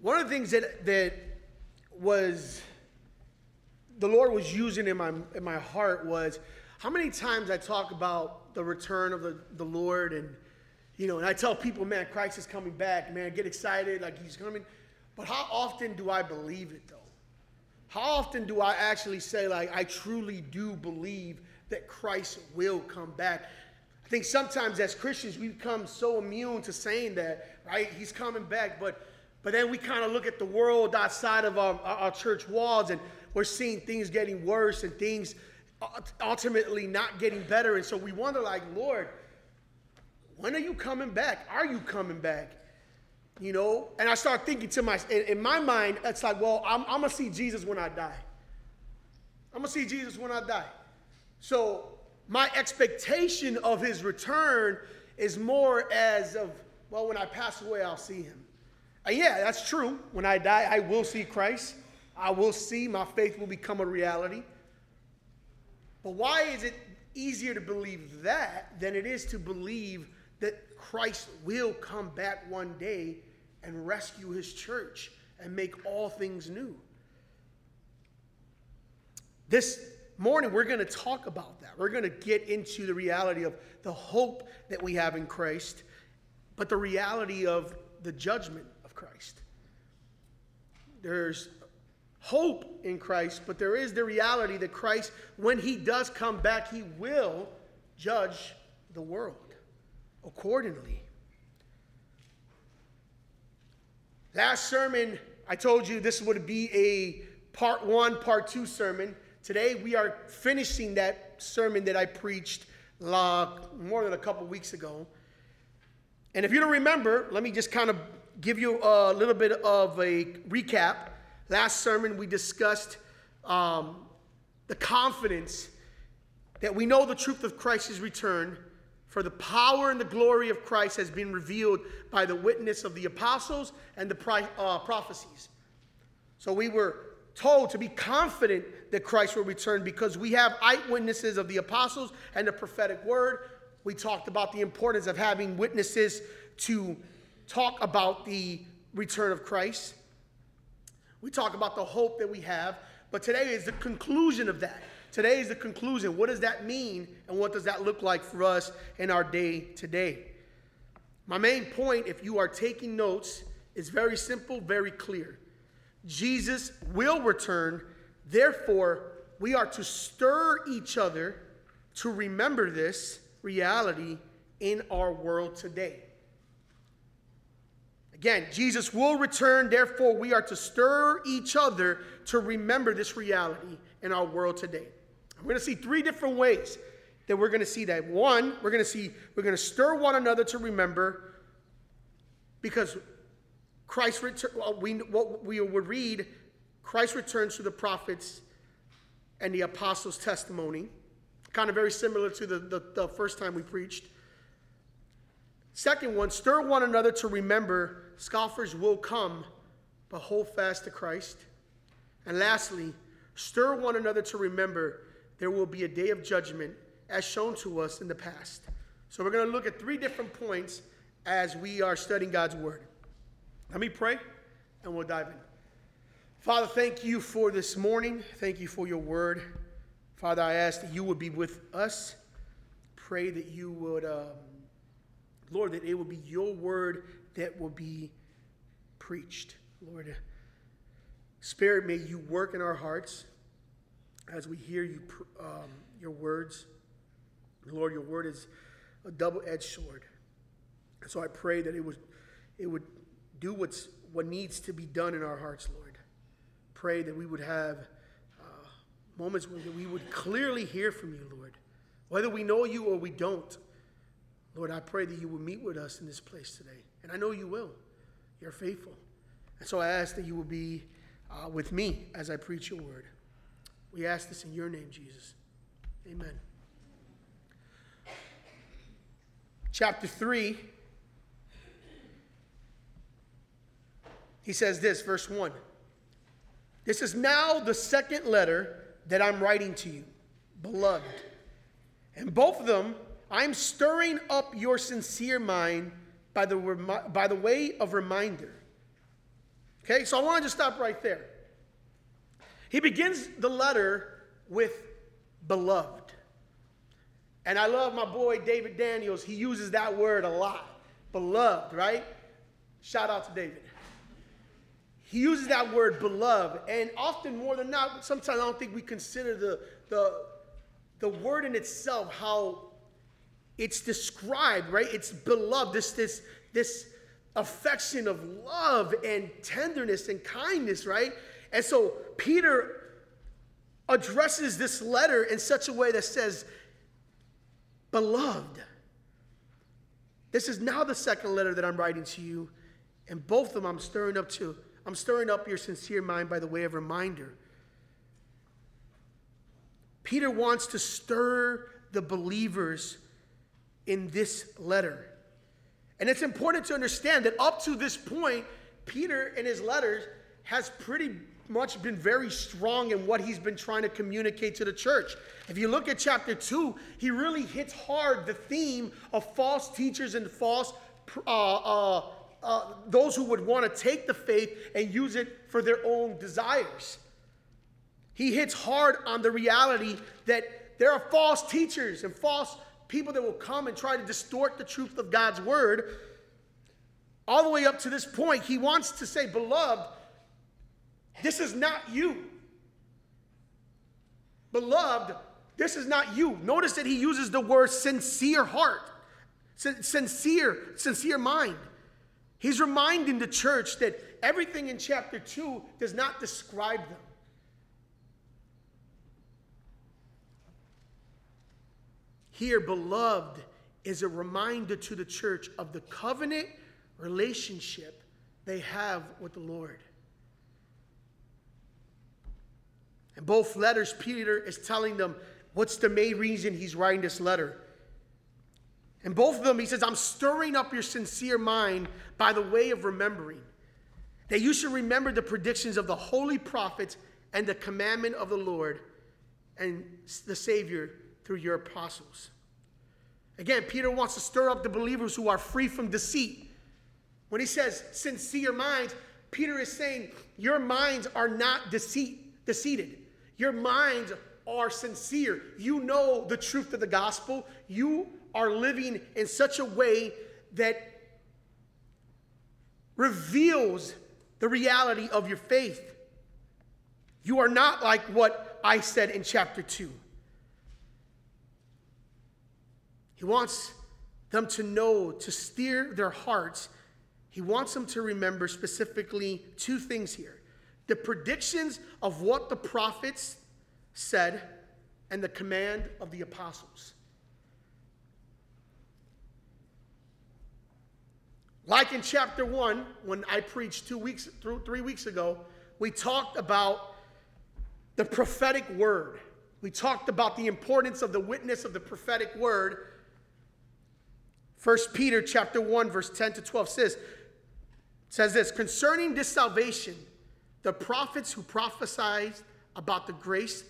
one of the things that that was the Lord was using in my in my heart was how many times I talk about the return of the, the Lord and you know, and I tell people, man, Christ is coming back, man, get excited, like he's coming. But how often do I believe it though? How often do I actually say, like, I truly do believe that Christ will come back? I think sometimes as Christians we become so immune to saying that, right? He's coming back, but but then we kind of look at the world outside of our, our church walls and we're seeing things getting worse and things ultimately not getting better. And so we wonder, like, Lord, when are you coming back? Are you coming back? You know? And I start thinking to my, in, in my mind, it's like, well, I'm, I'm going to see Jesus when I die. I'm going to see Jesus when I die. So my expectation of his return is more as of, well, when I pass away, I'll see him. And yeah, that's true. When I die, I will see Christ. I will see, my faith will become a reality. But why is it easier to believe that than it is to believe that Christ will come back one day and rescue his church and make all things new? This morning, we're going to talk about that. We're going to get into the reality of the hope that we have in Christ, but the reality of the judgment Christ. There's hope in Christ, but there is the reality that Christ, when he does come back, he will judge the world accordingly. Last sermon, I told you this would be a part one, part two sermon. Today, we are finishing that sermon that I preached uh, more than a couple weeks ago. And if you don't remember, let me just kind of give you a little bit of a recap. Last sermon, we discussed um, the confidence that we know the truth of Christ's return, for the power and the glory of Christ has been revealed by the witness of the apostles and the uh, prophecies. So we were told to be confident that Christ will return because we have eyewitnesses of the apostles and the prophetic word. We talked about the importance of having witnesses to talk about the return of Christ. We talk about the hope that we have, but today is the conclusion of that. Today is the conclusion. What does that mean, and what does that look like for us in our day today? My main point, if you are taking notes, is very simple, very clear. Jesus will return, therefore, we are to stir each other to remember this reality in our world today. Again, Jesus will return, therefore, we are to stir each other to remember this reality in our world today. We're going to see three different ways that we're going to see that. One, we're going to see, we're going to stir one another to remember because Christ return, we, what we would read, Christ returns to the prophets and the apostles' testimony. Kind of very similar to the, the, the first time we preached. Second one, stir one another to remember Scoffers will come, but hold fast to Christ. And lastly, stir one another to remember there will be a day of judgment as shown to us in the past. So we're going to look at three different points as we are studying God's word. Let me pray and we'll dive in. Father, thank you for this morning. Thank you for your word. Father, I ask that you would be with us. Pray that you would, um, Lord, that it will be your word that will be preached. Lord, Spirit, may you work in our hearts as we hear you, um, your words. Lord, your word is a double-edged sword. And so I pray that it would, it would do what's, what needs to be done in our hearts, Lord. Pray that we would have uh, moments where we would clearly hear from you, Lord. Whether we know you or we don't, Lord, I pray that you will meet with us in this place today. And I know you will. You're faithful. And so I ask that you will be uh, with me as I preach your word. We ask this in your name, Jesus. Amen. Chapter 3, he says this, verse 1. This is now the second letter that I'm writing to you, beloved. And both of them, I'm stirring up your sincere mind by the, by the way of reminder, Okay, so I want to just stop right there. He begins the letter with beloved. And I love my boy David Daniels. He uses that word a lot. Beloved, right? Shout out to David. He uses that word beloved. And often more than not, sometimes I don't think we consider the, the, the word in itself, how it's described, right? It's beloved, this, this, this affection of love and tenderness and kindness, right? And so Peter addresses this letter in such a way that says, Beloved. This is now the second letter that I'm writing to you, and both of them I'm stirring up to. I'm stirring up your sincere mind by the way of reminder. Peter wants to stir the believers in this letter. And it's important to understand that up to this point, Peter in his letters has pretty much been very strong in what he's been trying to communicate to the church. If you look at chapter 2, he really hits hard the theme of false teachers and false uh, uh, uh, those who would want to take the faith and use it for their own desires. He hits hard on the reality that there are false teachers and false people that will come and try to distort the truth of God's word. All the way up to this point, he wants to say, Beloved, this is not you. Beloved, this is not you. Notice that he uses the word sincere heart, sincere, sincere mind. He's reminding the church that everything in chapter 2 does not describe them. Here, beloved, is a reminder to the church of the covenant relationship they have with the Lord. In both letters, Peter is telling them what's the main reason he's writing this letter. In both of them, he says, I'm stirring up your sincere mind by the way of remembering. That you should remember the predictions of the holy prophets and the commandment of the Lord and the Savior through your apostles. Again, Peter wants to stir up the believers who are free from deceit. When he says sincere minds, Peter is saying your minds are not deceit, deceived. Your minds are sincere. You know the truth of the gospel. You are living in such a way that reveals the reality of your faith. You are not like what I said in chapter 2. He wants them to know, to steer their hearts. He wants them to remember specifically two things here the predictions of what the prophets said and the command of the apostles. Like in chapter one, when I preached two weeks, through three weeks ago, we talked about the prophetic word. We talked about the importance of the witness of the prophetic word. 1 Peter chapter 1, verse 10 to 12 says, says this concerning this salvation the prophets who prophesied about the grace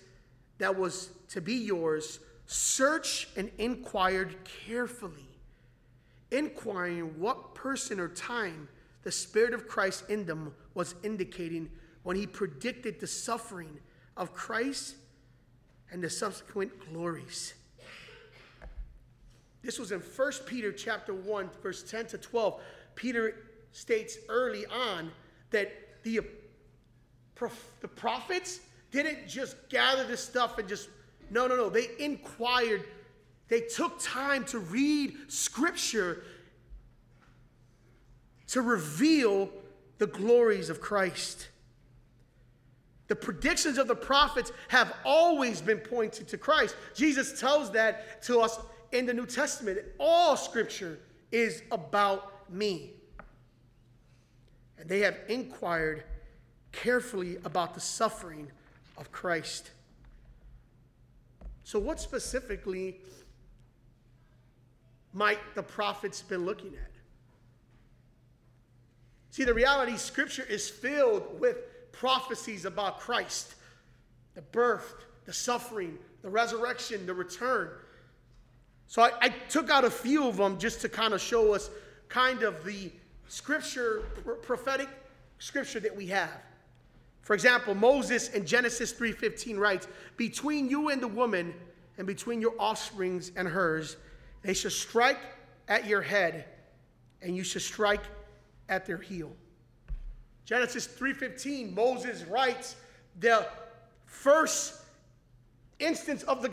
that was to be yours searched and inquired carefully, inquiring what person or time the Spirit of Christ in them was indicating when he predicted the suffering of Christ and the subsequent glories. This was in 1 Peter chapter 1, verse 10 to 12. Peter states early on that the the prophets didn't just gather this stuff and just, no, no, no. They inquired, they took time to read scripture to reveal the glories of Christ. The predictions of the prophets have always been pointed to Christ. Jesus tells that to us in the New Testament. All scripture is about me. And they have inquired carefully about the suffering of Christ. So, what specifically might the prophets been looking at? See, the reality scripture is filled with prophecies about Christ the birth, the suffering, the resurrection, the return. So I, I, took out a few of them just to kind of show us kind of the scripture prophetic scripture that we have. For example, Moses in Genesis 3:15 writes, "Between you and the woman, and between your offsprings and hers, they shall strike at your head, and you shall strike at their heel." Genesis 3:15, Moses writes the first instance of the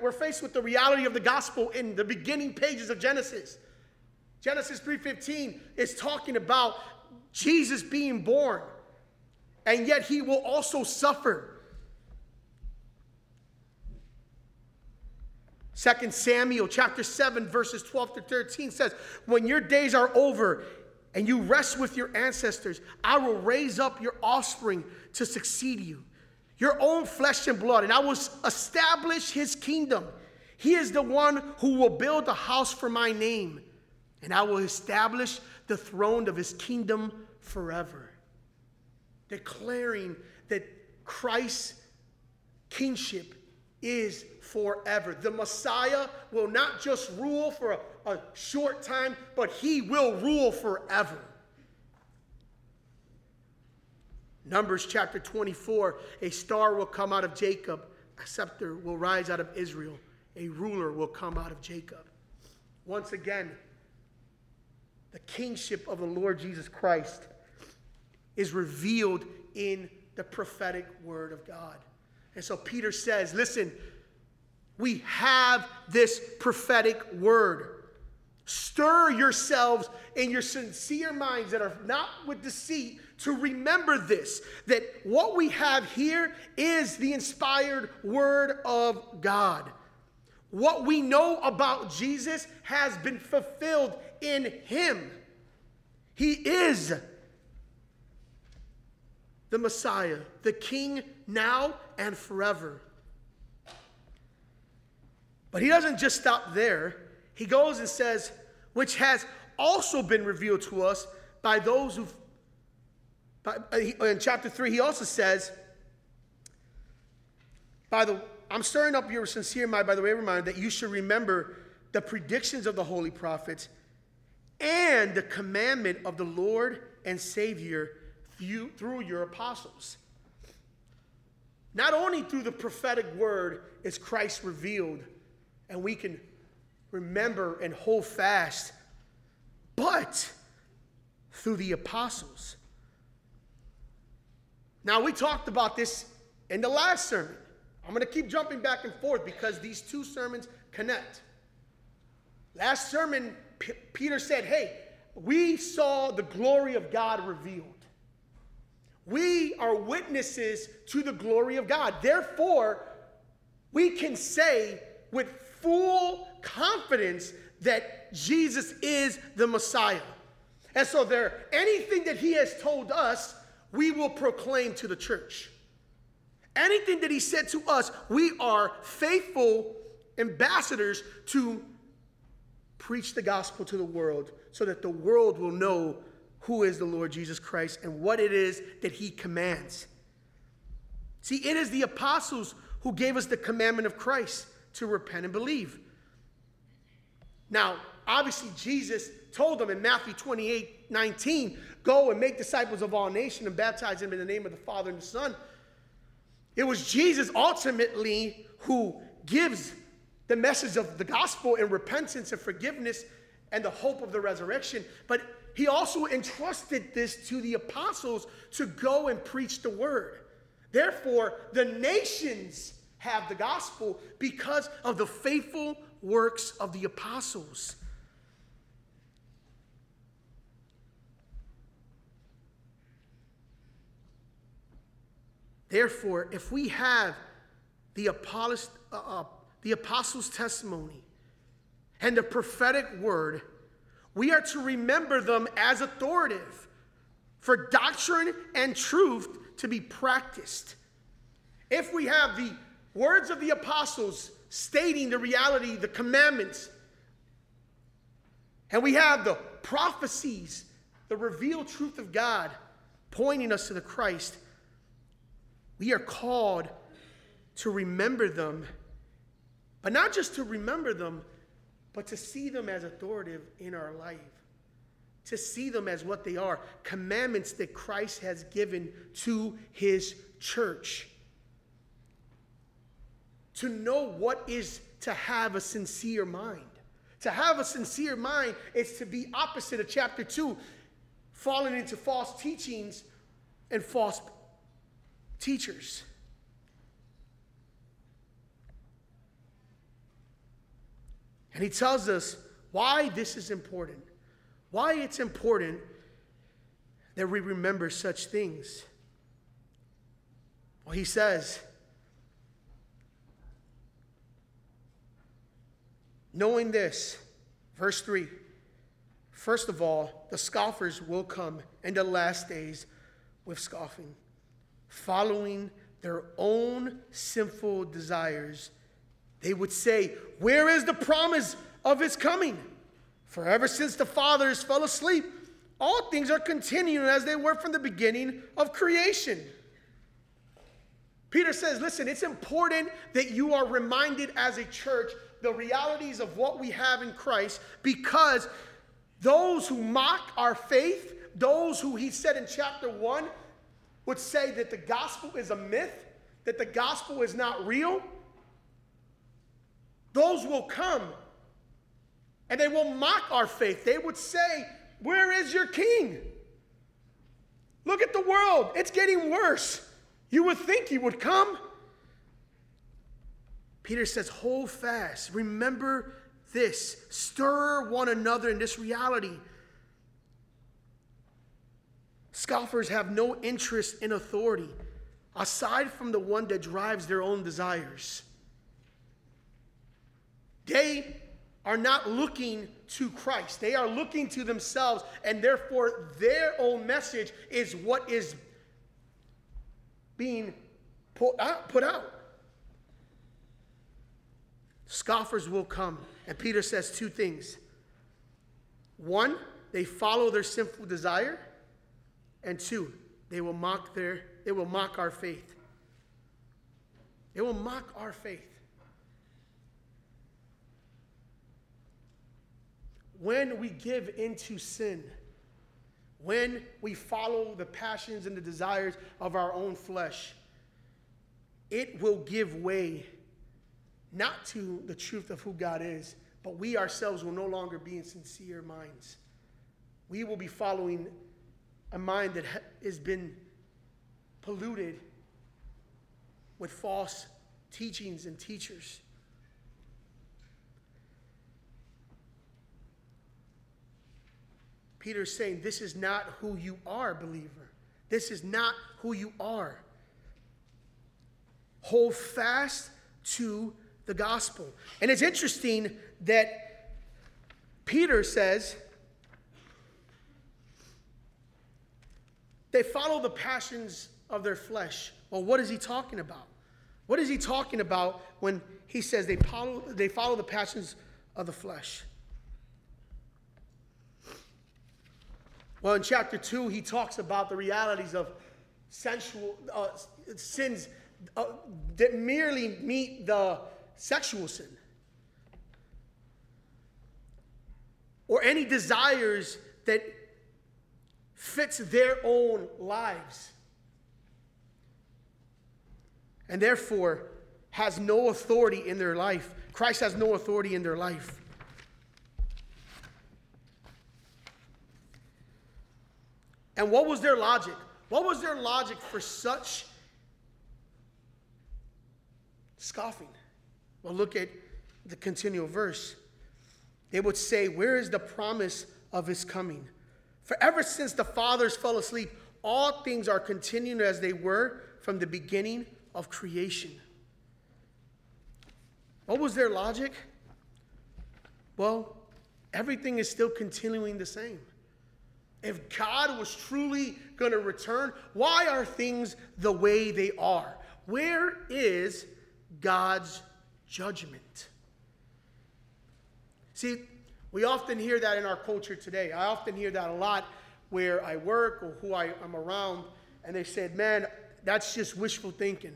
we're faced with the reality of the gospel in the beginning pages of Genesis. Genesis 3:15 is talking about Jesus being born and yet he will also suffer. 2 Samuel chapter 7 verses 12 to 13 says, "When your days are over and you rest with your ancestors, I will raise up your offspring to succeed you, your own flesh and blood, and I will establish his kingdom. He is the one who will build a house for my name, and I will establish the throne of his kingdom forever." declaring that Christ's kingship is forever. The Messiah will not just rule for a, a, short time, but he will rule forever. Numbers chapter 24 a star will come out of Jacob, a scepter will rise out of Israel, a ruler will come out of Jacob. Once again, the kingship of the Lord Jesus Christ is revealed in the prophetic word of God. And so Peter says, listen, we have this prophetic word. Stir yourselves in your sincere minds that are not with deceit to remember this that what we have here is the inspired word of God. What we know about Jesus has been fulfilled in him. He is the Messiah, the King now and forever. But he doesn't just stop there. He goes and says, which has also been revealed to us by those who, uh, Uh, in chapter 3, he also says, by the, I'm stirring up your sincere mind by the way of reminder that you should remember the predictions of the holy prophets and the commandment of the Lord and Savior through your apostles. Not only through the prophetic word is Christ revealed, and we can remember and hold fast, but through the apostles. Now, we talked about this in the last sermon. I'm going to keep jumping back and forth because these two sermons connect. Last sermon, P- Peter said, Hey, we saw the glory of God revealed. We are witnesses to the glory of God. Therefore, we can say with full confidence that Jesus is the Messiah. And so there anything that he has told us, we will proclaim to the church. Anything that he said to us, we are faithful ambassadors to preach the gospel to the world so that the world will know who is the Lord Jesus Christ and what it is that he commands. See, it is the apostles who gave us the commandment of Christ to repent and believe. Now, obviously, Jesus told them in Matthew 28 19, go and make disciples of all nations and baptize them in the name of the Father and the Son. It was Jesus ultimately who gives the message of the gospel and repentance and forgiveness and the hope of the resurrection. But he also entrusted this to the apostles to go and preach the word. Therefore, the nations have the gospel because of the faithful works of the apostles. Therefore, if we have the, apostles, uh, uh, the apostles' testimony and the prophetic word, we are to remember them as authoritative for doctrine and truth to be practiced. If we have the words of the apostles stating the reality, the commandments, and we have the prophecies, the revealed truth of God pointing us to the Christ, we are called to remember them, but not just to remember them, but to see them as authoritative in our life. to see them as what they are commandments that Christ has given to his church. To know what is to have a sincere mind. To have a sincere mind is to be opposite of chapter 2, falling into false teachings and false teachers. And he tells us why this is important, why it's important that we remember such things. Well, he says, knowing this, verse 3 First of all, the scoffers will come in the last days with scoffing, following their own sinful desires they would say, Where is the promise of his coming? For ever since the fathers fell asleep, all things are continuing as they were from the beginning of creation. Peter says, Listen, it's important that you are reminded as a church the realities of what we have in Christ because those who mock our faith, those who he said in chapter 1 would say that the gospel is a myth, that the gospel is not real, those will come and they will mock our faith. They would say, Where is your king? Look at the world, it's getting worse. You would think he would come. Peter says, Hold fast. Remember this. Stir one another in this reality. Scoffers have no interest in authority aside from the one that drives their own desires. They are not looking to Christ. They are looking to themselves, and therefore their own message is what is being put out. Put out. Scoffers will come. And Peter says two things. One, they follow their sinful desire, and two, they will mock their they will mock our faith. They will mock our faith. when we give into sin, when we follow the passions and the desires of our own flesh, it will give way not to the truth of who God is, but we ourselves will no longer be in sincere minds. We will be following a mind that has been polluted with false teachings and teachers. Peter's saying, This is not who you are, believer. This is not who you are. Hold fast to the gospel. And it's interesting that Peter says, they follow the passions of their flesh. Well, what is he talking about? What is he talking about when he says they follow, they follow the passions of the flesh? Well, in chapter 2, he talks about the realities of sensual uh, sins uh, that merely meet the sexual sin. Or any desires that fits their own lives. And therefore has no authority in their life. Christ has no authority in their life. And what was their logic? What was their logic for such scoffing? Well, look at the continual verse. They would say, Where is the promise of his coming? For ever since the fathers fell asleep, all things are continuing as they were from the beginning of creation. What was their logic? Well, everything is still continuing the same. If God was truly going to return, why are things the way they are? Where is God's judgment? See, we often hear that in our culture today. I often hear that a lot where I work or who I am around, and they said, Man, that's just wishful thinking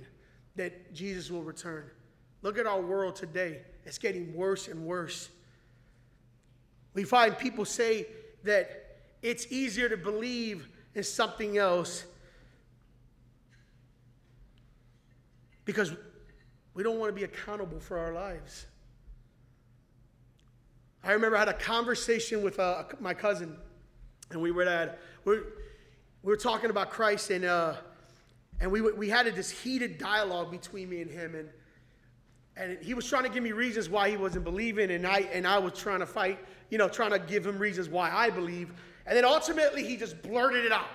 that Jesus will return. Look at our world today. It's getting worse and worse. We find people say that it's easier to believe in something else because we don't want to be accountable for our lives. I remember I had a conversation with uh, my cousin, and we were at we we were talking about Christ, and uh, and we we had this heated dialogue between me and him, and and he was trying to give me reasons why he wasn't believing, and I and I was trying to fight, you know, trying to give him reasons why I believe, and then ultimately he just blurted it out.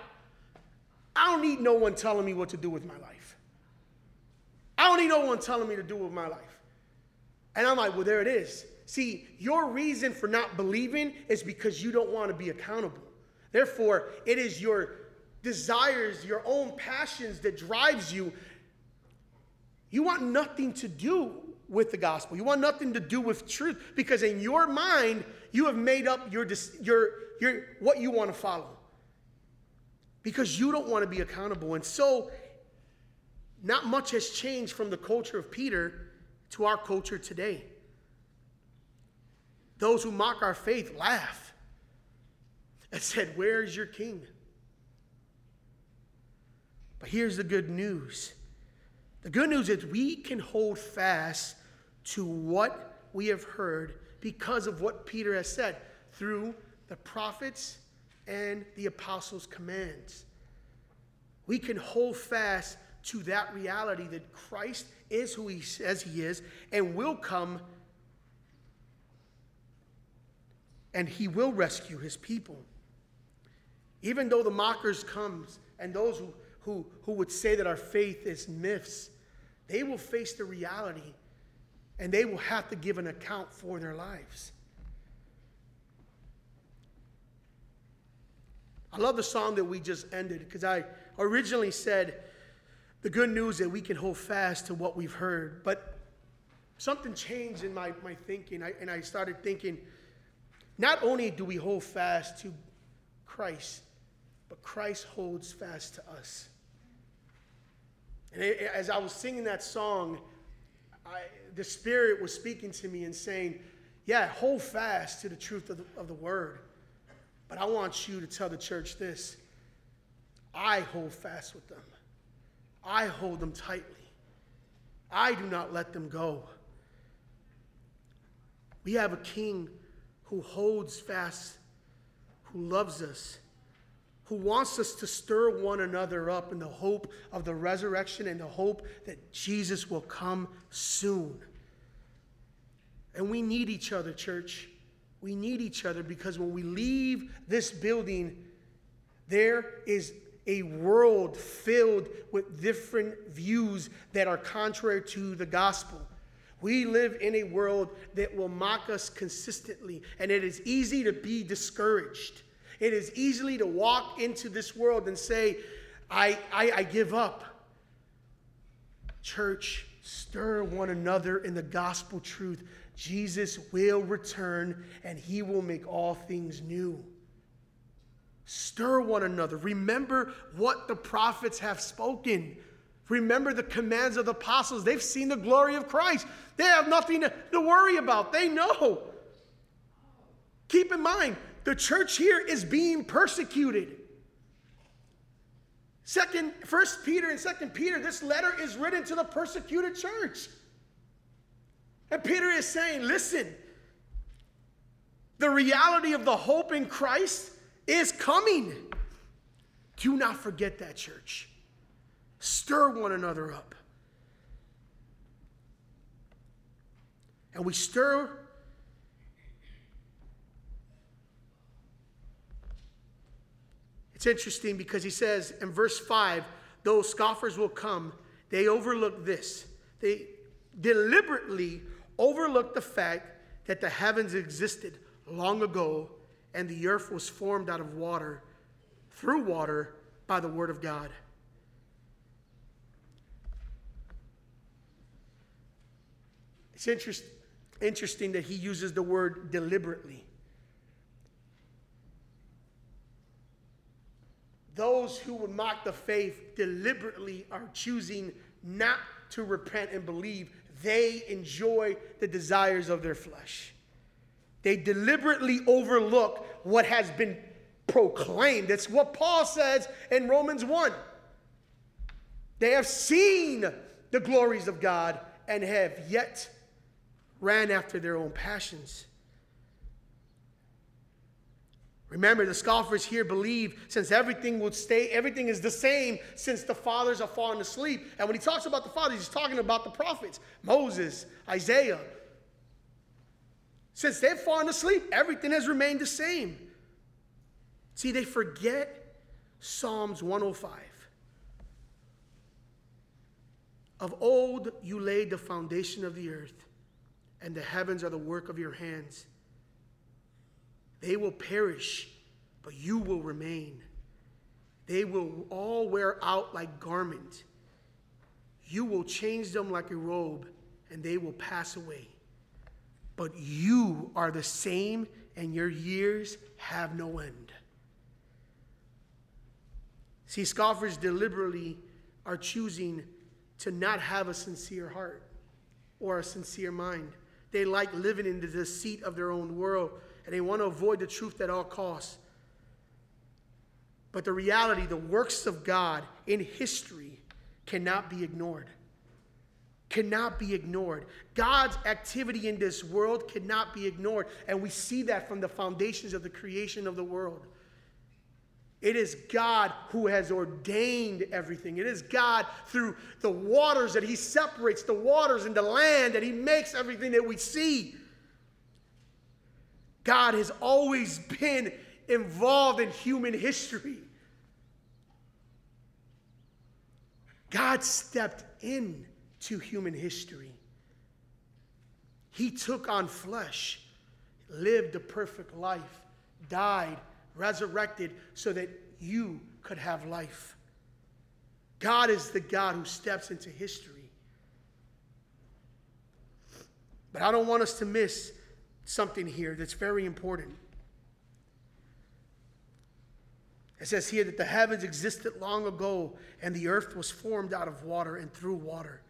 I don't need no one telling me what to do with my life. I don't need no one telling me to do with my life. And I'm like, well, there it is. See, your reason for not believing is because you don't want to be accountable. Therefore, it is your desires, your own passions that drives you. You want nothing to do with the gospel. You want nothing to do with truth because in your mind, you have made up your, your, your what you want to follow. Because you don't want to be accountable. And so, not much has changed from the culture of Peter to our culture today. Those who mock our faith laugh and said, Where's your king? But here's the good news the good news is we can hold fast to what we have heard because of what Peter has said through the prophets and the apostles' commands. We can hold fast to that reality that Christ is who he says he is and will come and he will rescue his people. Even though the mockers comes and those who, who, who would say that our faith is myths, they will face the reality and they will have to give an account for their lives. I love the song that we just ended because I originally said the good news that we can hold fast to what we've heard, but something changed in my, my thinking, I, and I started thinking not only do we hold fast to Christ, but Christ holds fast to us. And as I was singing that song, I, the Spirit was speaking to me and saying, Yeah, hold fast to the truth of the, of the word. But I want you to tell the church this I hold fast with them, I hold them tightly, I do not let them go. We have a king who holds fast, who loves us, who wants us to stir one another up in the hope of the resurrection and the hope that Jesus will come soon. And we need each other, church. We need each other because when we leave this building, there is a world filled with different views that are contrary to the gospel. We live in a world that will mock us consistently, and it is easy to be discouraged. It is easily to walk into this world and say, I, I, I give up. Church, stir one another in the gospel truth. Jesus will return and he will make all things new. Stir one another. Remember what the prophets have spoken. Remember the commands of the apostles. They've seen the glory of Christ. They have nothing to, worry about. They know. Keep in mind, the church here is being persecuted. Second, First Peter and Second Peter, this letter is written to the persecuted church. And Peter is saying, listen, the reality of the hope in Christ is coming. Do not forget that, church. Stir one another up. And we stir It's interesting because he says in verse 5 those scoffers will come. They overlook this. They deliberately overlook the fact that the heavens existed long ago and the earth was formed out of water, through water, by the word of God. It's interest, interesting that he uses the word deliberately. Those who would mock the faith deliberately are choosing not to repent and believe. They enjoy the desires of their flesh. They deliberately overlook what has been proclaimed. It's what Paul says in Romans 1. They have seen the glories of God and have yet ran after their own passions. Remember, the scoffers here believe since everything would stay, everything is the same since the fathers are fallen asleep. And when he talks about the fathers, he's talking about the prophets Moses, Isaiah. Since they've fallen asleep, everything has remained the same. See, they forget Psalms 105. Of old you laid the foundation of the earth, and the heavens are the work of your hands. They will perish, but you will remain. They will all wear out like garment. You will change them like a robe, and they will pass away. But you are the same, and your years have no end. See, scoffers deliberately are choosing to not have a sincere heart or a sincere mind. They like living in the deceit of their own world and they want to avoid the truth at all costs. But the reality, the works of God in history cannot be ignored. Cannot be ignored. God's activity in this world cannot be ignored. And we see that from the foundations of the creation of the world. It is God who has ordained everything. It is God through the waters that He separates the waters and the land that He makes everything that we see. God has always been involved in human history. God stepped into human history. He took on flesh, lived a perfect life, died, resurrected so that you could have life. God is the God who steps into history. But I don't want us to miss something here that's very important. It says here that the heavens existed long ago and the earth was formed out of water and through water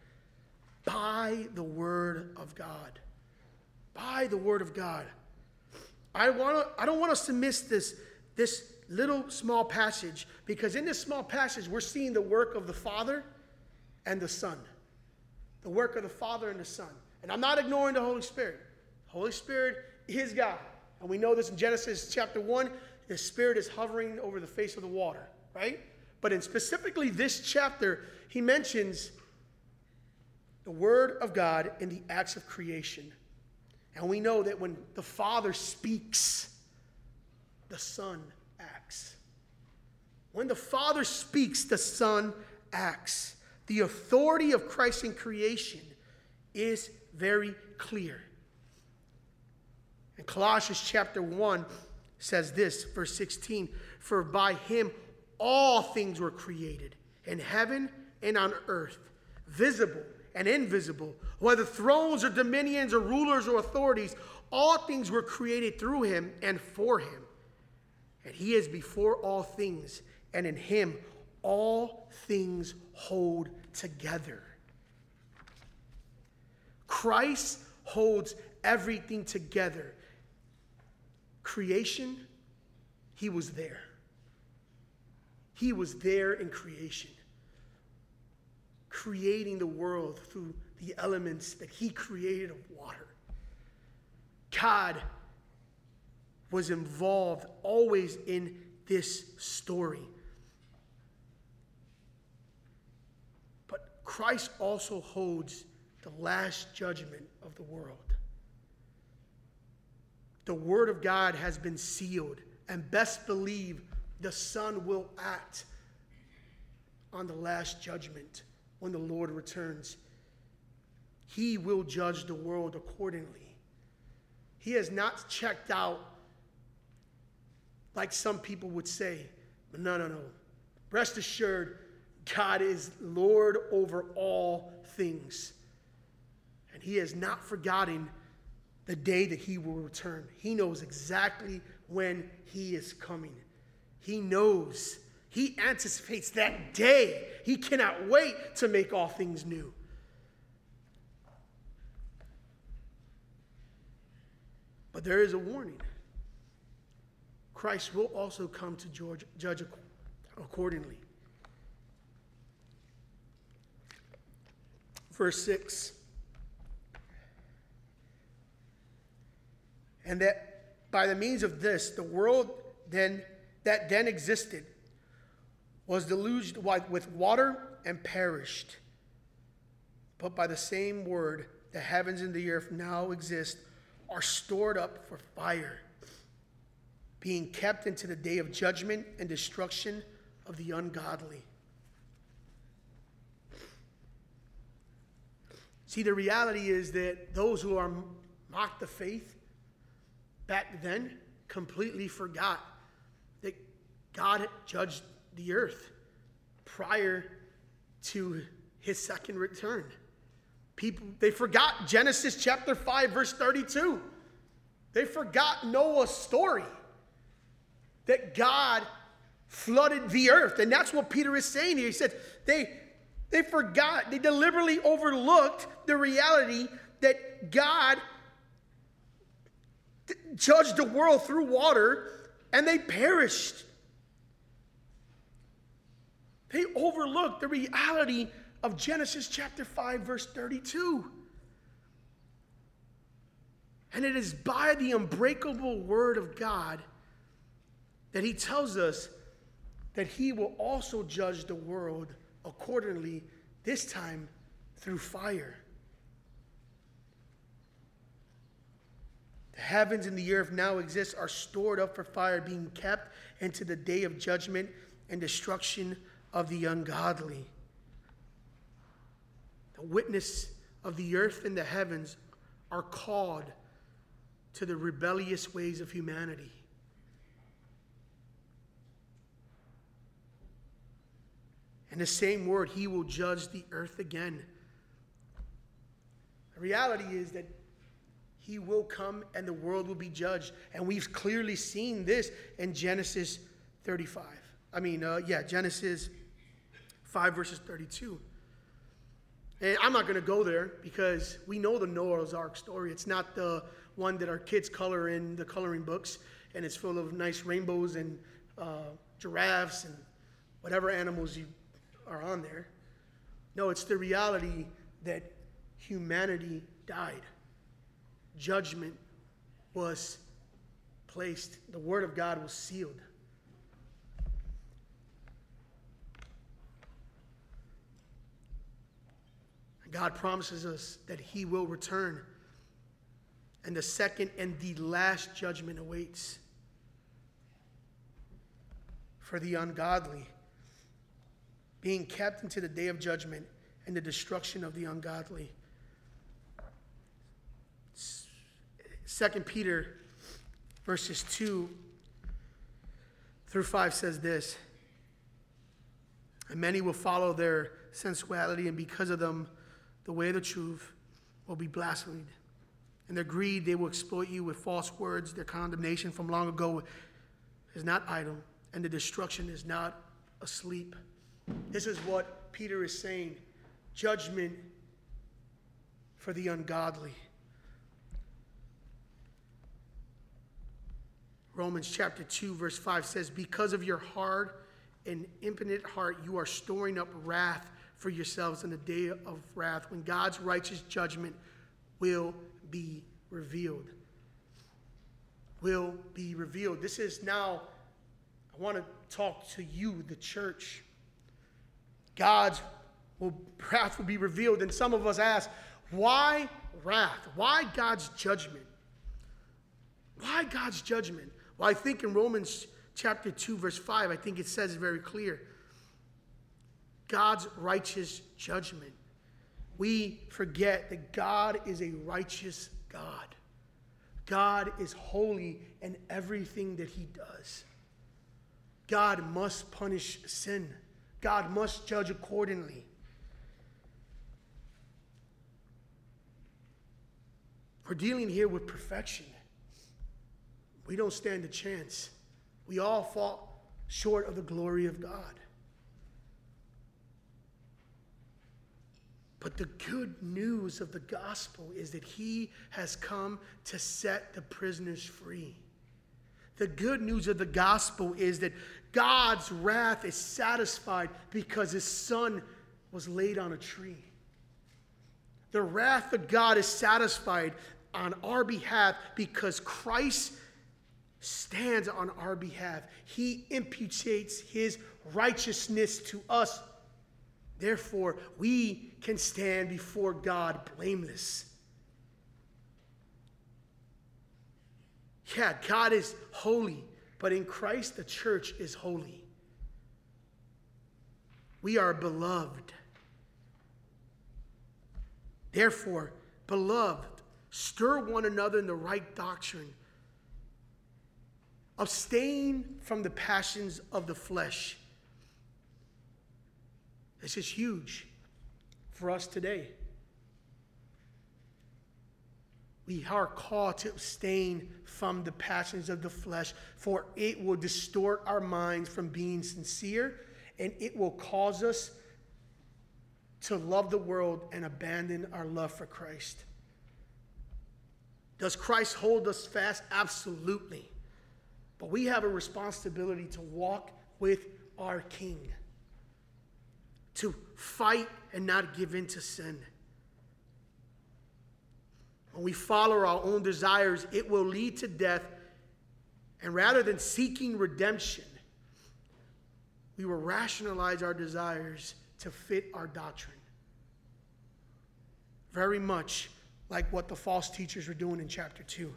by the word of God. By the word of God. I, want I don't want us to miss this, this little small passage because in this small passage we're seeing the work of the Father and the Son. The work of the Father and the Son. And I'm not ignoring the Holy Spirit. Holy Spirit is God. And we know this in Genesis chapter 1. The Spirit is hovering over the face of the water, right? But in specifically this chapter, he mentions the Word of God in the acts of creation. And we know that when the Father speaks, the Son acts. When the Father speaks, the Son acts. The authority of Christ in creation is very clear. And Colossians chapter 1 says this, verse 16 For by him all things were created, in heaven and on earth, visible and invisible, whether thrones or dominions or rulers or authorities, all things were created through him and for him. And he is before all things, and in him all things hold together. Christ holds everything together creation, he was there. He was there in creation, creating the world through the elements that he created of water. God was involved always in this story. But Christ also holds the last judgment of the world. The word of God has been sealed, and best believe the Son will act on the last judgment when the Lord returns. He will judge the world accordingly. He has not checked out like some people would say. But no, no, no. Rest assured, God is Lord over all things. And He has not forgotten the day that he will return. He knows exactly when he is coming. He knows. He anticipates that day. He cannot wait to make all things new. But there is a warning. Christ will also come to judge, accordingly. Verse 6 And that by the means of this, the world then that then existed was deluged with water and perished. But by the same word, the heavens and the earth now exist, are stored up for fire, being kept into the day of judgment and destruction of the ungodly. See, the reality is that those who are mocked the faith back then completely forgot that God had judged the earth prior to his second return. People, they forgot Genesis chapter 5, verse 32. They forgot Noah's story that God flooded the earth. And that's what Peter is saying here. He said they, they forgot, they deliberately overlooked the reality that God judged the world through water and they perished. They overlooked the reality of Genesis chapter 5, verse 32. And it is by the unbreakable word of God that he tells us that he will also judge the world accordingly, this time through fire. The heavens and the earth now exist, are stored up for fire, being kept into the day of judgment and destruction of the ungodly. The witness of the earth and the heavens are called to the rebellious ways of humanity. In the same word, he will judge the earth again. The reality is that he will come and the world will be judged. And we've clearly seen this in Genesis 35. I mean, uh, yeah, Genesis 5, verses 32. And I'm not going to go there because we know the Noah's Ark story. It's not the one that our kids color in the coloring books, and it's full of nice rainbows and uh, giraffes and whatever animals you are on there. No, it's the reality that humanity died judgment was placed, the word of God was sealed. God promises us that He will return, and the second and the last judgment awaits for the ungodly, being kept into the day of judgment and the destruction of the ungodly. Second Peter verses 2 through 5 says this And many will follow their sensuality, and because of them, the way of the truth will be blasphemed. In their greed, they will exploit you with false words. Their condemnation from long ago is not idle, and the destruction is not asleep. This is what Peter is saying judgment for the ungodly. Romans chapter 2, verse 5 says, Because of your hard and impotent heart, you are storing up wrath for yourselves in the day of wrath when God's righteous judgment will be revealed. Will be revealed. This is now, I want to talk to you, the church. God's wrath will be revealed. And some of us ask, why wrath? Why God's judgment? Why God's judgment? Well, I think in Romans chapter 2, verse 5, I think it says very clear God's righteous judgment. We forget that God is a righteous God. God is holy in everything that he does. God must punish sin. God must judge accordingly. We're dealing here with perfection we don't stand a chance. We all fall short of the glory of God. But the good news of the gospel is that he has come to set the prisoners free. The good news of the gospel is that God's wrath is satisfied because his son was laid on a tree. The wrath of God is satisfied on our behalf because Christ stands on our behalf. He imputates his righteousness to us. Therefore, we can stand before God blameless. Yeah, God is holy, but in Christ, the church is holy. We are beloved. Therefore, beloved, stir one another in the right doctrine. Abstain from the passions of the flesh. This is huge for us today. We are called to abstain from the passions of the flesh, for it will distort our minds from being sincere, and it will cause us to love the world and abandon our love for Christ. Does Christ hold us fast? Absolutely. But we have a responsibility to walk with our King, to fight and not give in to sin. When we follow our own desires, it will lead to death. And rather than seeking redemption, we will rationalize our desires to fit our doctrine. Very much like what the false teachers were doing in chapter 2.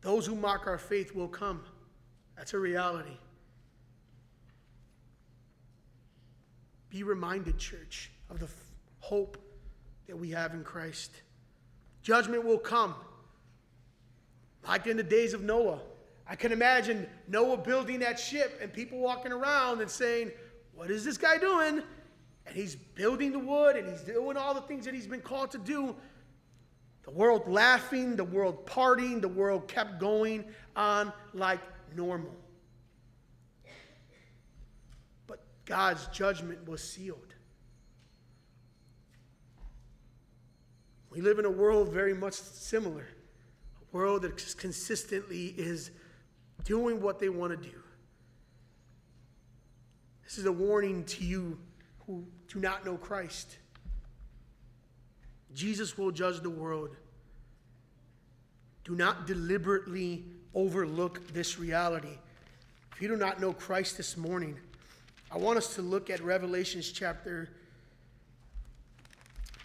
Those who mock our faith will come. That's a reality. Be reminded, church, of the f- hope that we have in Christ. Judgment will come, like in the days of Noah. I can imagine Noah building that ship and people walking around and saying, What is this guy doing? And he's building the wood and he's doing all the things that he's been called to do. The world laughing, the world partying, the world kept going on like normal. But God's judgment was sealed. We live in a world very much similar, a world that consistently is doing what they want to do. This is a warning to you who do not know Christ. Jesus will judge the world. Do not deliberately overlook this reality. If you do not know Christ this morning, I want us to look at Revelations chapter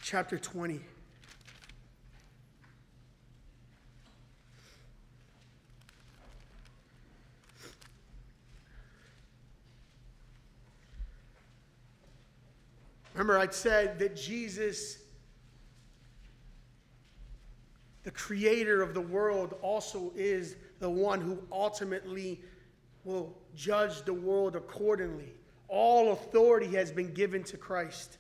chapter 20. Remember, I'd said that Jesus, the creator of the world, also is the one who ultimately will judge the world accordingly. All authority has been given to Christ.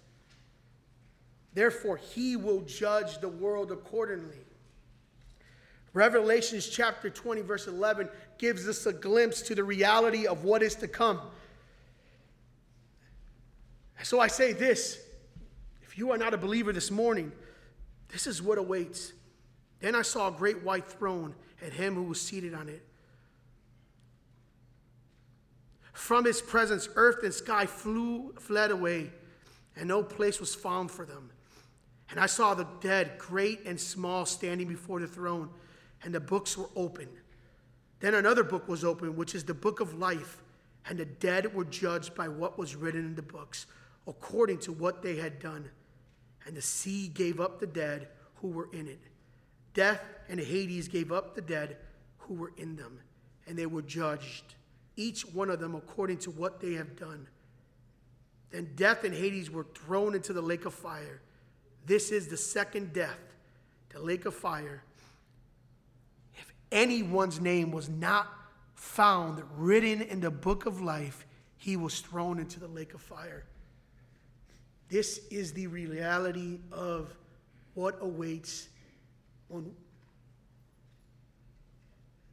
Therefore, he will judge the world accordingly. Revelations chapter 20, verse 11, gives us a glimpse to the reality of what is to come. So I say this if you are not a believer this morning, this is what awaits. Then I saw a great white throne and him who was seated on it. From his presence, earth and sky flew, fled away, and no place was found for them. And I saw the dead, great and small, standing before the throne, and the books were open. Then another book was opened, which is the book of life, and the dead were judged by what was written in the books according to what they had done. And the sea gave up the dead who were in it. Death and Hades gave up the dead who were in them, and they were judged, each one of them according to what they have done. Then death and Hades were thrown into the lake of fire. This is the second death, the lake of fire. If anyone's name was not found written in the book of life, he was thrown into the lake of fire. This is the reality of what awaits when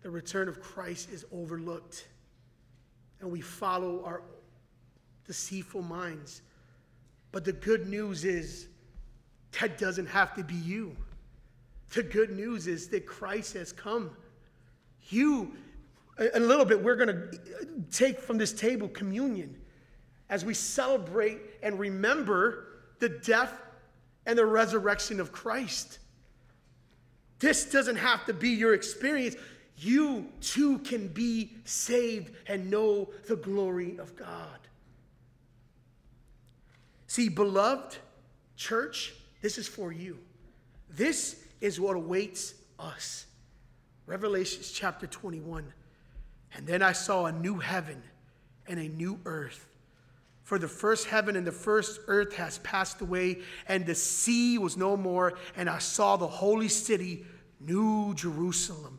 the return of Christ is overlooked and we follow our deceitful minds. But the good news is that doesn't have to be you. The good news is that Christ has come. You, in a little bit, we're going to take from this table communion as we celebrate and remember the death and the resurrection of Christ. This doesn't have to be your experience. You too can be saved and know the glory of God. See, beloved church, this is for you. This is what awaits us. Revelations chapter 21. And then I saw a new heaven and a new earth. For the first heaven and the first earth has passed away, and the sea was no more. And I saw the holy city, New Jerusalem,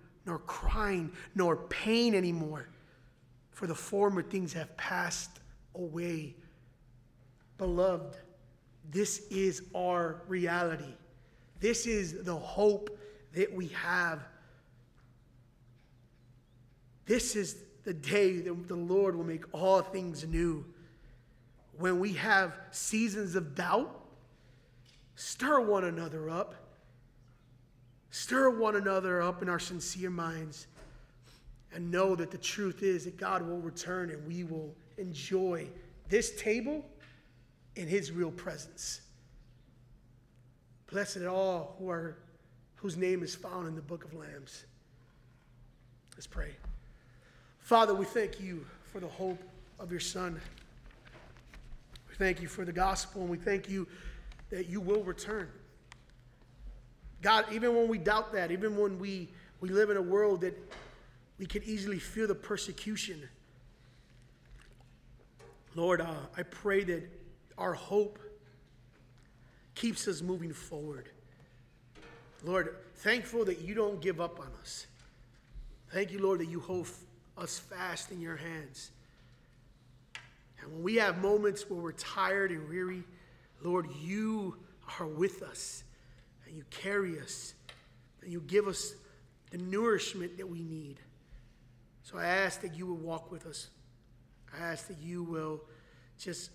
nor crying, nor pain anymore, for the former things have passed away. Beloved, this is our reality. This is the hope that we have. This is the day that the Lord will make all things new. When we have seasons of doubt, stir one another up. Stir one another up in our sincere minds and know that the truth is that God will return and we will enjoy this table in his real presence. Blessed are all who are whose name is found in the book of Lambs. Let's pray. Father, we thank you for the hope of your Son. We thank you for the gospel, and we thank you that you will return. God, even when we doubt that, even when we, we live in a world that we can easily feel the persecution, Lord, uh, I pray that our hope keeps us moving forward. Lord, thankful that you don't give up on us. Thank you, Lord, that you hold us fast in your hands. And when we have moments where we're tired and weary, Lord, you are with us and you carry us and you give us the nourishment that we need. So I ask that you will walk with us. I ask that you will just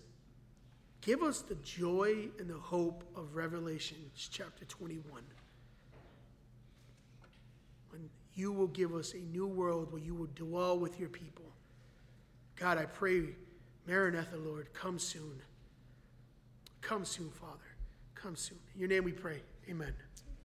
give us the joy and the hope of Revelation chapter 21. When you will give us a new world where you will dwell with your people. God, I pray, Maranatha, Lord, come soon. Come soon, Father. Come soon. In your name we pray. Amen.